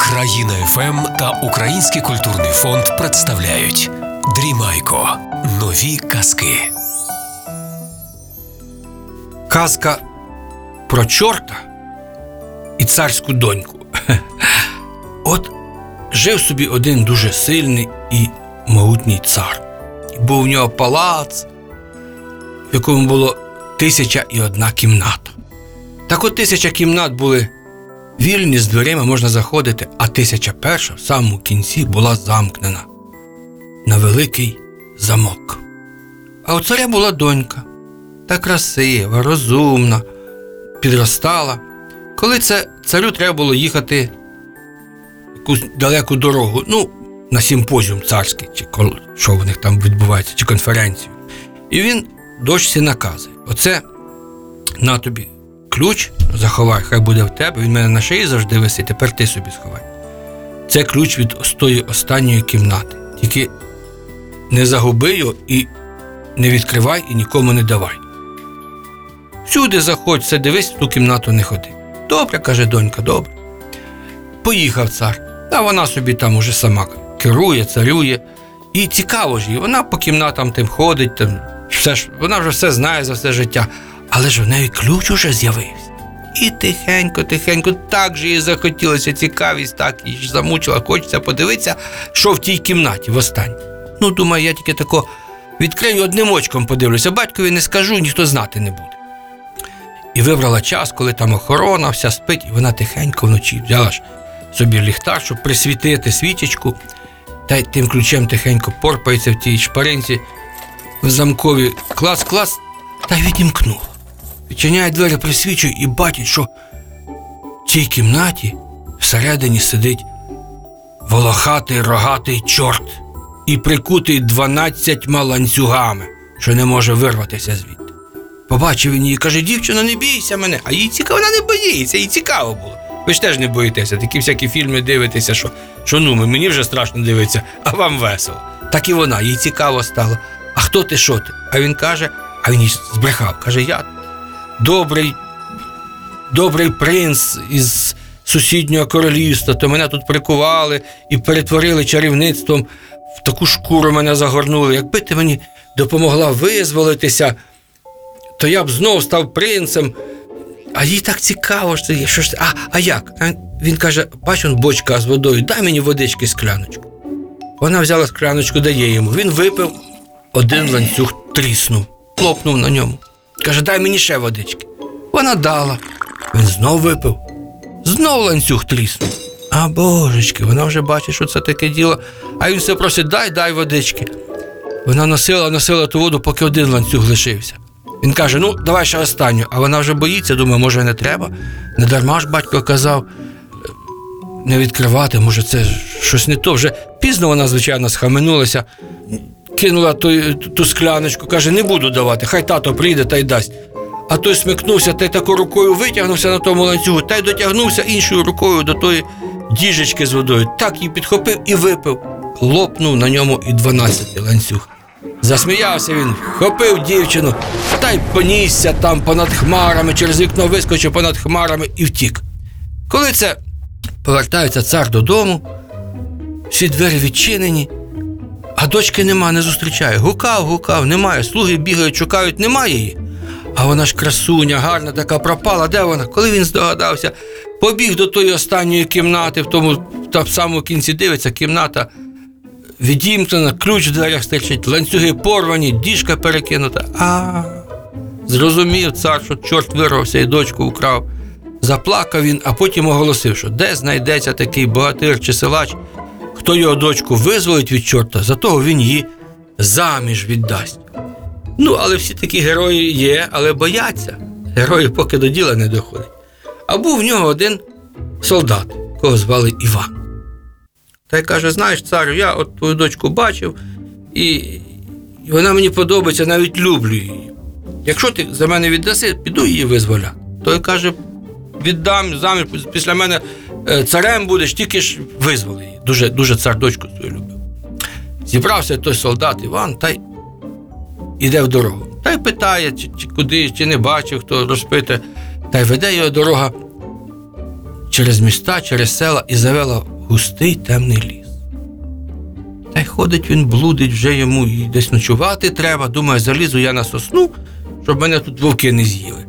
Країна ФМ та Український культурний фонд представляють Дрімайко. Нові казки. Казка про чорта і царську доньку. От жив собі один дуже сильний і могутній цар. Був у нього палац, в якому було тисяча і одна кімната. Так от тисяча кімнат були вільні з дверима можна заходити, а тисяча перша в самому кінці була замкнена на великий замок. А у царя була донька та красива, розумна, підростала. Коли це царю треба було їхати якусь далеку дорогу, ну, на симпозіум царський, чи що в них там відбувається, чи конференцію. І він дочці наказує: оце на тобі ключ, заховай, хай буде в тебе, він в мене на шиї завжди висить, тепер ти собі сховай. Це ключ від тої останньої кімнати. Тільки не загуби його і не відкривай і нікому не давай. Всюди заходь, все дивись, в ту кімнату не ходи. Добре, каже донька, добре. Поїхав цар, а вона собі там уже сама керує, царює. І цікаво ж їй, вона по кімнатам тим ходить, там, все ж, вона вже все знає за все життя, але ж в неї ключ уже з'явився. І тихенько, тихенько, так же їй захотілося цікавість, так ж замучила, хочеться подивитися, що в тій кімнаті в останній. Ну, думаю, я тільки тако відкрию одним очком подивлюся, батькові не скажу, ніхто знати не буде. І вибрала час, коли там охорона вся спить, і вона тихенько вночі взяла ж собі ліхтар, щоб присвітити свічечку, та й тим ключем тихенько порпається в тій шпаринці в замкові клас-клас, та й відімкнула. Відчиняє двері, присвічує і бачить, що в цій кімнаті всередині сидить волохатий рогатий чорт і прикутий дванадцятьма ланцюгами, що не може вирватися звідти. Побачив він її каже: дівчино, не бійся мене, а їй цікаво, вона не боїться, їй цікаво було. Ви ж теж не боїтеся, такі всякі фільми дивитеся, що, що ну, мені вже страшно дивитися, а вам весело. Так і вона, їй цікаво стало. А хто ти, що ти? А він каже, а він їй збрехав, каже, я добрий, добрий принц із сусіднього королівства, то мене тут прикували і перетворили чарівництвом, в таку шкуру мене загорнули. Якби ти мені допомогла визволитися, то я б знов став принцем. А їй так цікаво, що, це- що ж а, а як? Він каже: бач, он бочка з водою, дай мені водички скляночку. Вона взяла скляночку, дає йому. Він випив, один ланцюг тріснув, хлопнув на ньому. Каже, дай мені ще водички. Вона дала. Він знов випив, знов ланцюг тріснув. А божечки, вона вже бачить, що це таке діло. А він все просить, дай, дай водички. Вона носила, носила ту воду, поки один ланцюг лишився. Він каже: ну, давай ще останню. А вона вже боїться, думає, може, не треба. Не дарма ж батько казав не відкривати, може, це щось не то. Вже пізно вона, звичайно, схаменулася, кинула ту, ту скляночку, каже, не буду давати, хай тато прийде та й дасть. А той смикнувся та й тако рукою витягнувся на тому ланцюгу, та й дотягнувся іншою рукою до тої діжечки з водою. Так її підхопив і випив. Лопнув на ньому і 12 ланцюг. Засміявся він, хопив дівчину та й понісся там понад хмарами, через вікно вискочив понад хмарами і втік. Коли це повертається цар додому, всі двері відчинені, а дочки нема, не зустрічає. Гукав, гукав, немає. Слуги бігають, шукають, немає її. А вона ж красуня, гарна така пропала. Де вона? Коли він здогадався, побіг до тої останньої кімнати, в тому там самому кінці дивиться, кімната відімкнена, ключ в дверях стирчить, ланцюги порвані, діжка перекинута. А зрозумів цар, що чорт вирвався і дочку вкрав. Заплакав він, а потім оголосив, що де знайдеться такий богатир чи силач, хто його дочку визволить від чорта, за того він її заміж віддасть. Ну, але всі такі герої є, але бояться. Герої поки до діла не доходять. А був в нього один солдат, кого звали Іван. Та й каже: знаєш, царю, я от твою дочку бачив, і вона мені подобається, навіть люблю її. Якщо ти за мене віддаси, піду її визволяти. Той каже: віддам заміж, після мене царем будеш, тільки ж визволи її. Дуже, дуже цар дочку свою любив. Зібрався той солдат Іван та й іде в дорогу. Та й питає, чи, чи куди, чи не бачив, хто розпитує. Та й веде його дорога через міста, через села і завела густий темний ліс. Та й ходить він, блудить вже йому і десь ночувати треба. Думає, залізу я на сосну, щоб мене тут вовки не з'їли.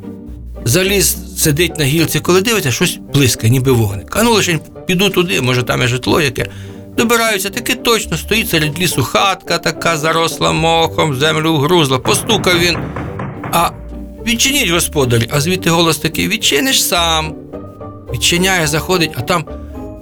Заліз, сидить на гілці, коли дивиться, щось блискає, ніби вогник. А ну лише піду туди, може там є житло яке. Добираються, таки точно стоїть серед лісу хатка така заросла мохом, землю вгрузла. Постукав він. А відчиніть, господарі, а звідти голос такий: відчиниш сам. Відчиняє, заходить, а там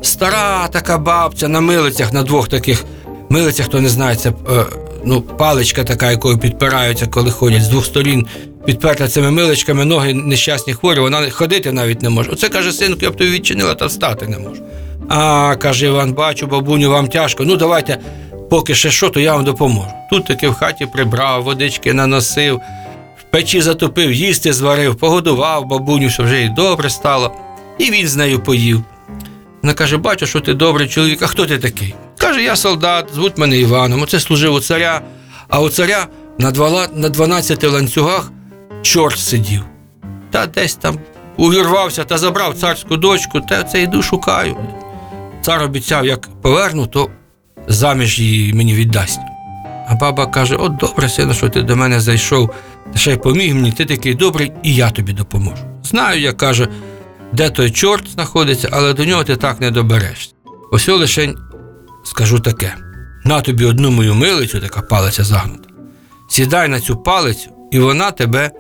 стара така бабця на милицях, на двох таких милицях, хто не знає, це е, ну, паличка така, якою підпираються, коли ходять з двох сторін. Підперта цими миличками, ноги нещасні хворі, вона ходити навіть не може. Оце каже, синку, я б тобі відчинила, та встати не можу. А, каже Іван, бачу, бабуню, вам тяжко. Ну давайте, поки ще що, то я вам допоможу. Тут таки в хаті прибрав, водички наносив, в печі затопив, їсти зварив, погодував бабуню, що вже і добре стало. І він з нею поїв. Вона каже: бачу, що ти добрий чоловік, а хто ти такий? Каже, я солдат, звуть мене Іваном. Оце служив у царя, а у царя на 12 ланцюгах чорт сидів. Та десь там увірвався та забрав царську дочку, та це йду шукаю. Цар обіцяв, як поверну, то заміж її мені віддасть. А баба каже: От добре, сину, що ти до мене зайшов, та ще й поміг мені, ти такий добрий, і я тобі допоможу. Знаю, як каже, де той чорт знаходиться, але до нього ти так не доберешся. Ось я лишень скажу таке: на тобі одну мою милицю, така палиця загнута. Сідай на цю палицю, і вона тебе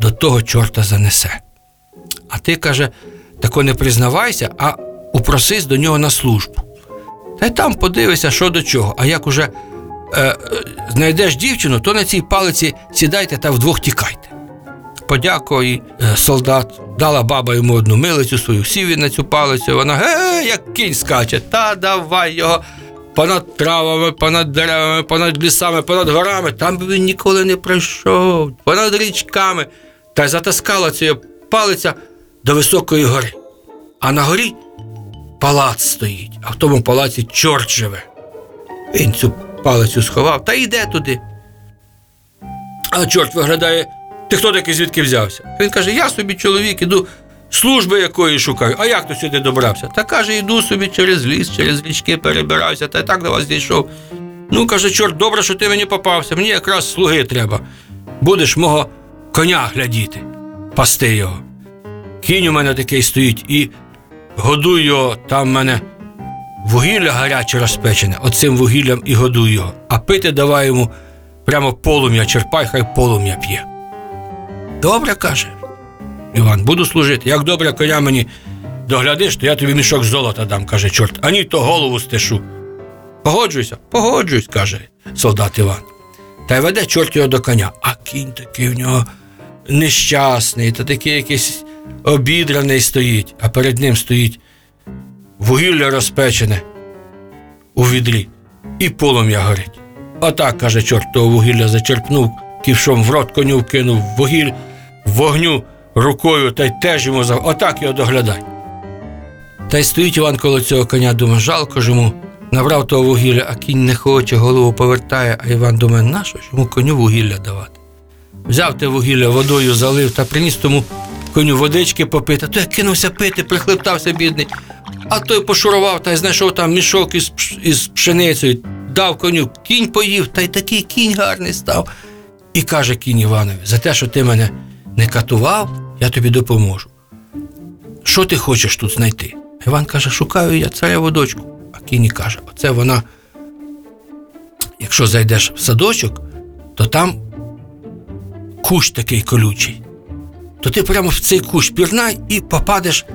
до того чорта занесе. А ти каже, тако не признавайся, а упросись до нього на службу. Та й там подивися, що до чого. А як уже е, е, знайдеш дівчину, то на цій палиці сідайте та вдвох тікайте. Подякував їй е, солдат, дала баба йому одну милицю свою, сів він на цю палицю, вона ге, як кінь скаче, та давай його понад травами, понад деревами, понад лісами, понад горами, там би він ніколи не пройшов, понад річками, та й затаскала ця палиця до високої гори. А на горі палац стоїть, а в тому палаці чорт живе. Він цю палицю сховав та йде туди. А чорт виглядає, ти хто такий звідки взявся? Він каже: Я собі чоловік, іду служби якої шукаю. А як ти сюди добрався? Та каже, йду собі через ліс, через річки перебираюся, та й так до вас дійшов. Ну, каже, чорт, добре, що ти мені попався, мені якраз слуги треба. Будеш мого коня глядіти, пасти його. Кінь у мене такий стоїть і годуй його, там в мене вугілля гаряче розпечене, оцим вугіллям і годуй його. А пити давай йому прямо полум'я, черпай, хай полум'я п'є. Добре, каже. Іван, буду служити. Як добре коня мені доглядиш, то я тобі мішок золота дам, каже чорт, а ні, то голову стишу. Погоджуйся, погоджуюсь, каже солдат Іван. Та й веде чорт його до коня, а кінь такий в нього нещасний, та такий якийсь обідраний стоїть, а перед ним стоїть вугілля розпечене у відрі, і полум'я горить. Отак, каже, чорт того вугілля зачерпнув, ківшом в рот коню вкинув вугіль, вогню рукою та й теж йому за. Отак його доглядай. Та й стоїть Іван коло цього коня, думає, жалко ж йому. Набрав того вугілля, а кінь не хоче, голову повертає, а Іван думає, нащо ж йому коню вугілля давати? Взяв те вугілля, водою залив та приніс тому коню водички попити. Той кинувся пити, прихлептався бідний. А той пошурував та й знайшов там мішок із, із пшеницею, дав коню, кінь поїв, та й такий кінь гарний став. І каже кінь Іванові, за те, що ти мене не катував, я тобі допоможу. Що ти хочеш тут знайти? Іван каже, шукаю я цареву дочку. А кінь і каже, оце вона. Якщо зайдеш в садочок, то там кущ такий колючий. То ти прямо в цей кущ пірнай і попадеш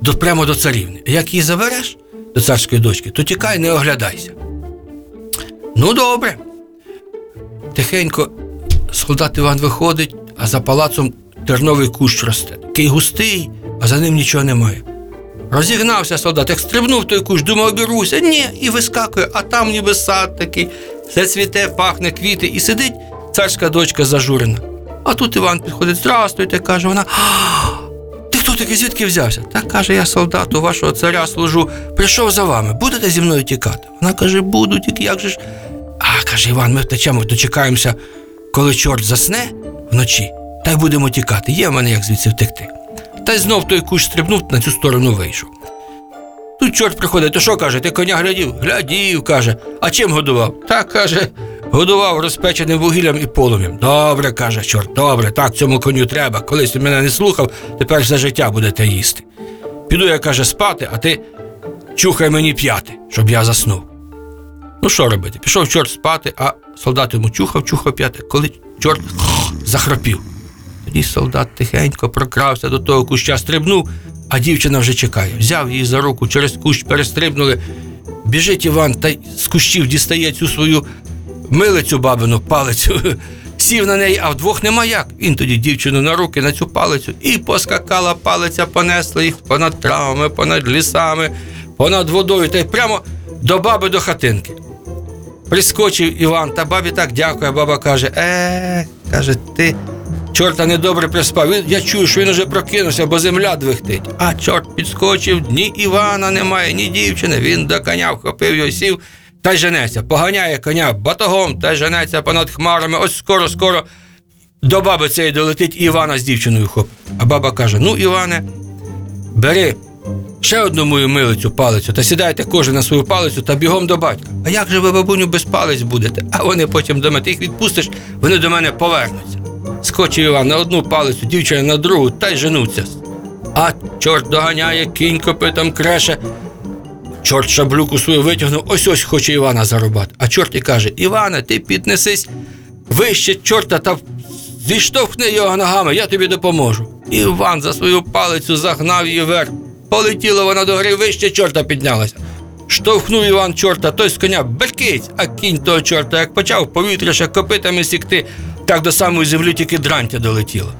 до, прямо до царівни. Як її забереш до царської дочки, то тікай, не оглядайся. Ну, добре. Тихенько солдат Іван виходить, а за палацом терновий кущ росте. Такий густий, а за ним нічого немає. Розігнався солдат, як стрибнув той кущ, думав, обіруся. Ні, і вискакує, а там ніби сад такий, все цвіте, пахне квіти, і сидить царська дочка зажурена. А тут Іван підходить, здрастуйте, каже вона. Ти хто такий, звідки взявся? Та каже, я солдат у вашого царя служу, прийшов за вами, будете зі мною тікати? Вона каже, буду, тільки як же ж. А каже Іван, ми втечемо, дочекаємося, коли чорт засне вночі, та й будемо тікати. Є в мене як звідси втекти. Та й знов той кущ стрибнув на цю сторону вийшов. Тут чорт приходить, то що каже, ти коня глядів? Глядів, каже. А чим годував? Так каже, годував розпеченим вугіллям і полум'ям. Добре, каже чорт, добре, так цьому коню треба. Колись ти мене не слухав, тепер за життя будете їсти. Піду я каже спати, а ти чухай мені п'яти, щоб я заснув. Ну що робити? Пішов чорт спати, а солдат йому чухав, чухав п'яте, коли чорт захропів. Тоді солдат тихенько прокрався до того куща, стрибнув, а дівчина вже чекає. Взяв її за руку, через кущ перестрибнули. Біжить Іван та з кущів дістає цю свою милицю бабину палицю. Сів на неї, а вдвох нема як. Він тоді дівчину на руки на цю палицю і поскакала палиця, понесла їх понад травами, понад лісами, понад водою та й прямо до баби до хатинки. Прискочив Іван, та бабі так дякує. Баба каже: е, каже, ти чорта недобре приспав. Я чую, що він уже прокинувся, бо земля двихтить. А чорт підскочив, ні Івана немає, ні дівчини. Він до коня вхопив його, сів та й женеться. Поганяє коня батогом та й женеться понад хмарами. Ось скоро, скоро до баби цієї долетить Івана з дівчиною хоп. А баба каже: Ну, Іване, бери ще одну мою милицю палицю, та сідайте кожен на свою палицю та бігом до батька. А як же ви, бабуню, без палець будете? А вони потім до мене, ти їх відпустиш, вони до мене повернуться. Скочив Іван на одну палицю, дівчина на другу, та й женуться. А чорт доганяє, кінь копитом креше. Чорт шаблюку свою витягнув, ось ось хоче Івана зарубати. А чорт і каже: Іване, ти піднесись вище чорта та зіштовхни його ногами, я тобі допоможу. Іван за свою палицю загнав її вверх. Полетіла вона до гори, вище чорта піднялася. Штовхнув Іван чорта, той з коня беркить, а кінь того чорта, як почав повітря ще копитами сікти, так до самої землі тільки дрантя долетіло.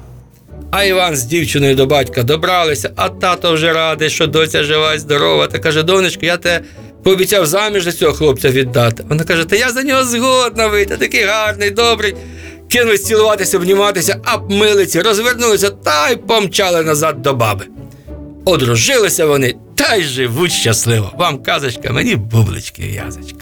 А Іван з дівчиною до батька добралися, а тато вже радий, що доця жива здорова, та каже: донечко, я тебе пообіцяв заміж за цього хлопця віддати. Вона каже: Та я за нього згодна вийти, такий гарний, добрий. Кинулись цілуватися, обніматися, а милиці розвернулися та й помчали назад до баби. Одружилися вони та й живуть щасливо. Вам казочка, мені бублички і язочка.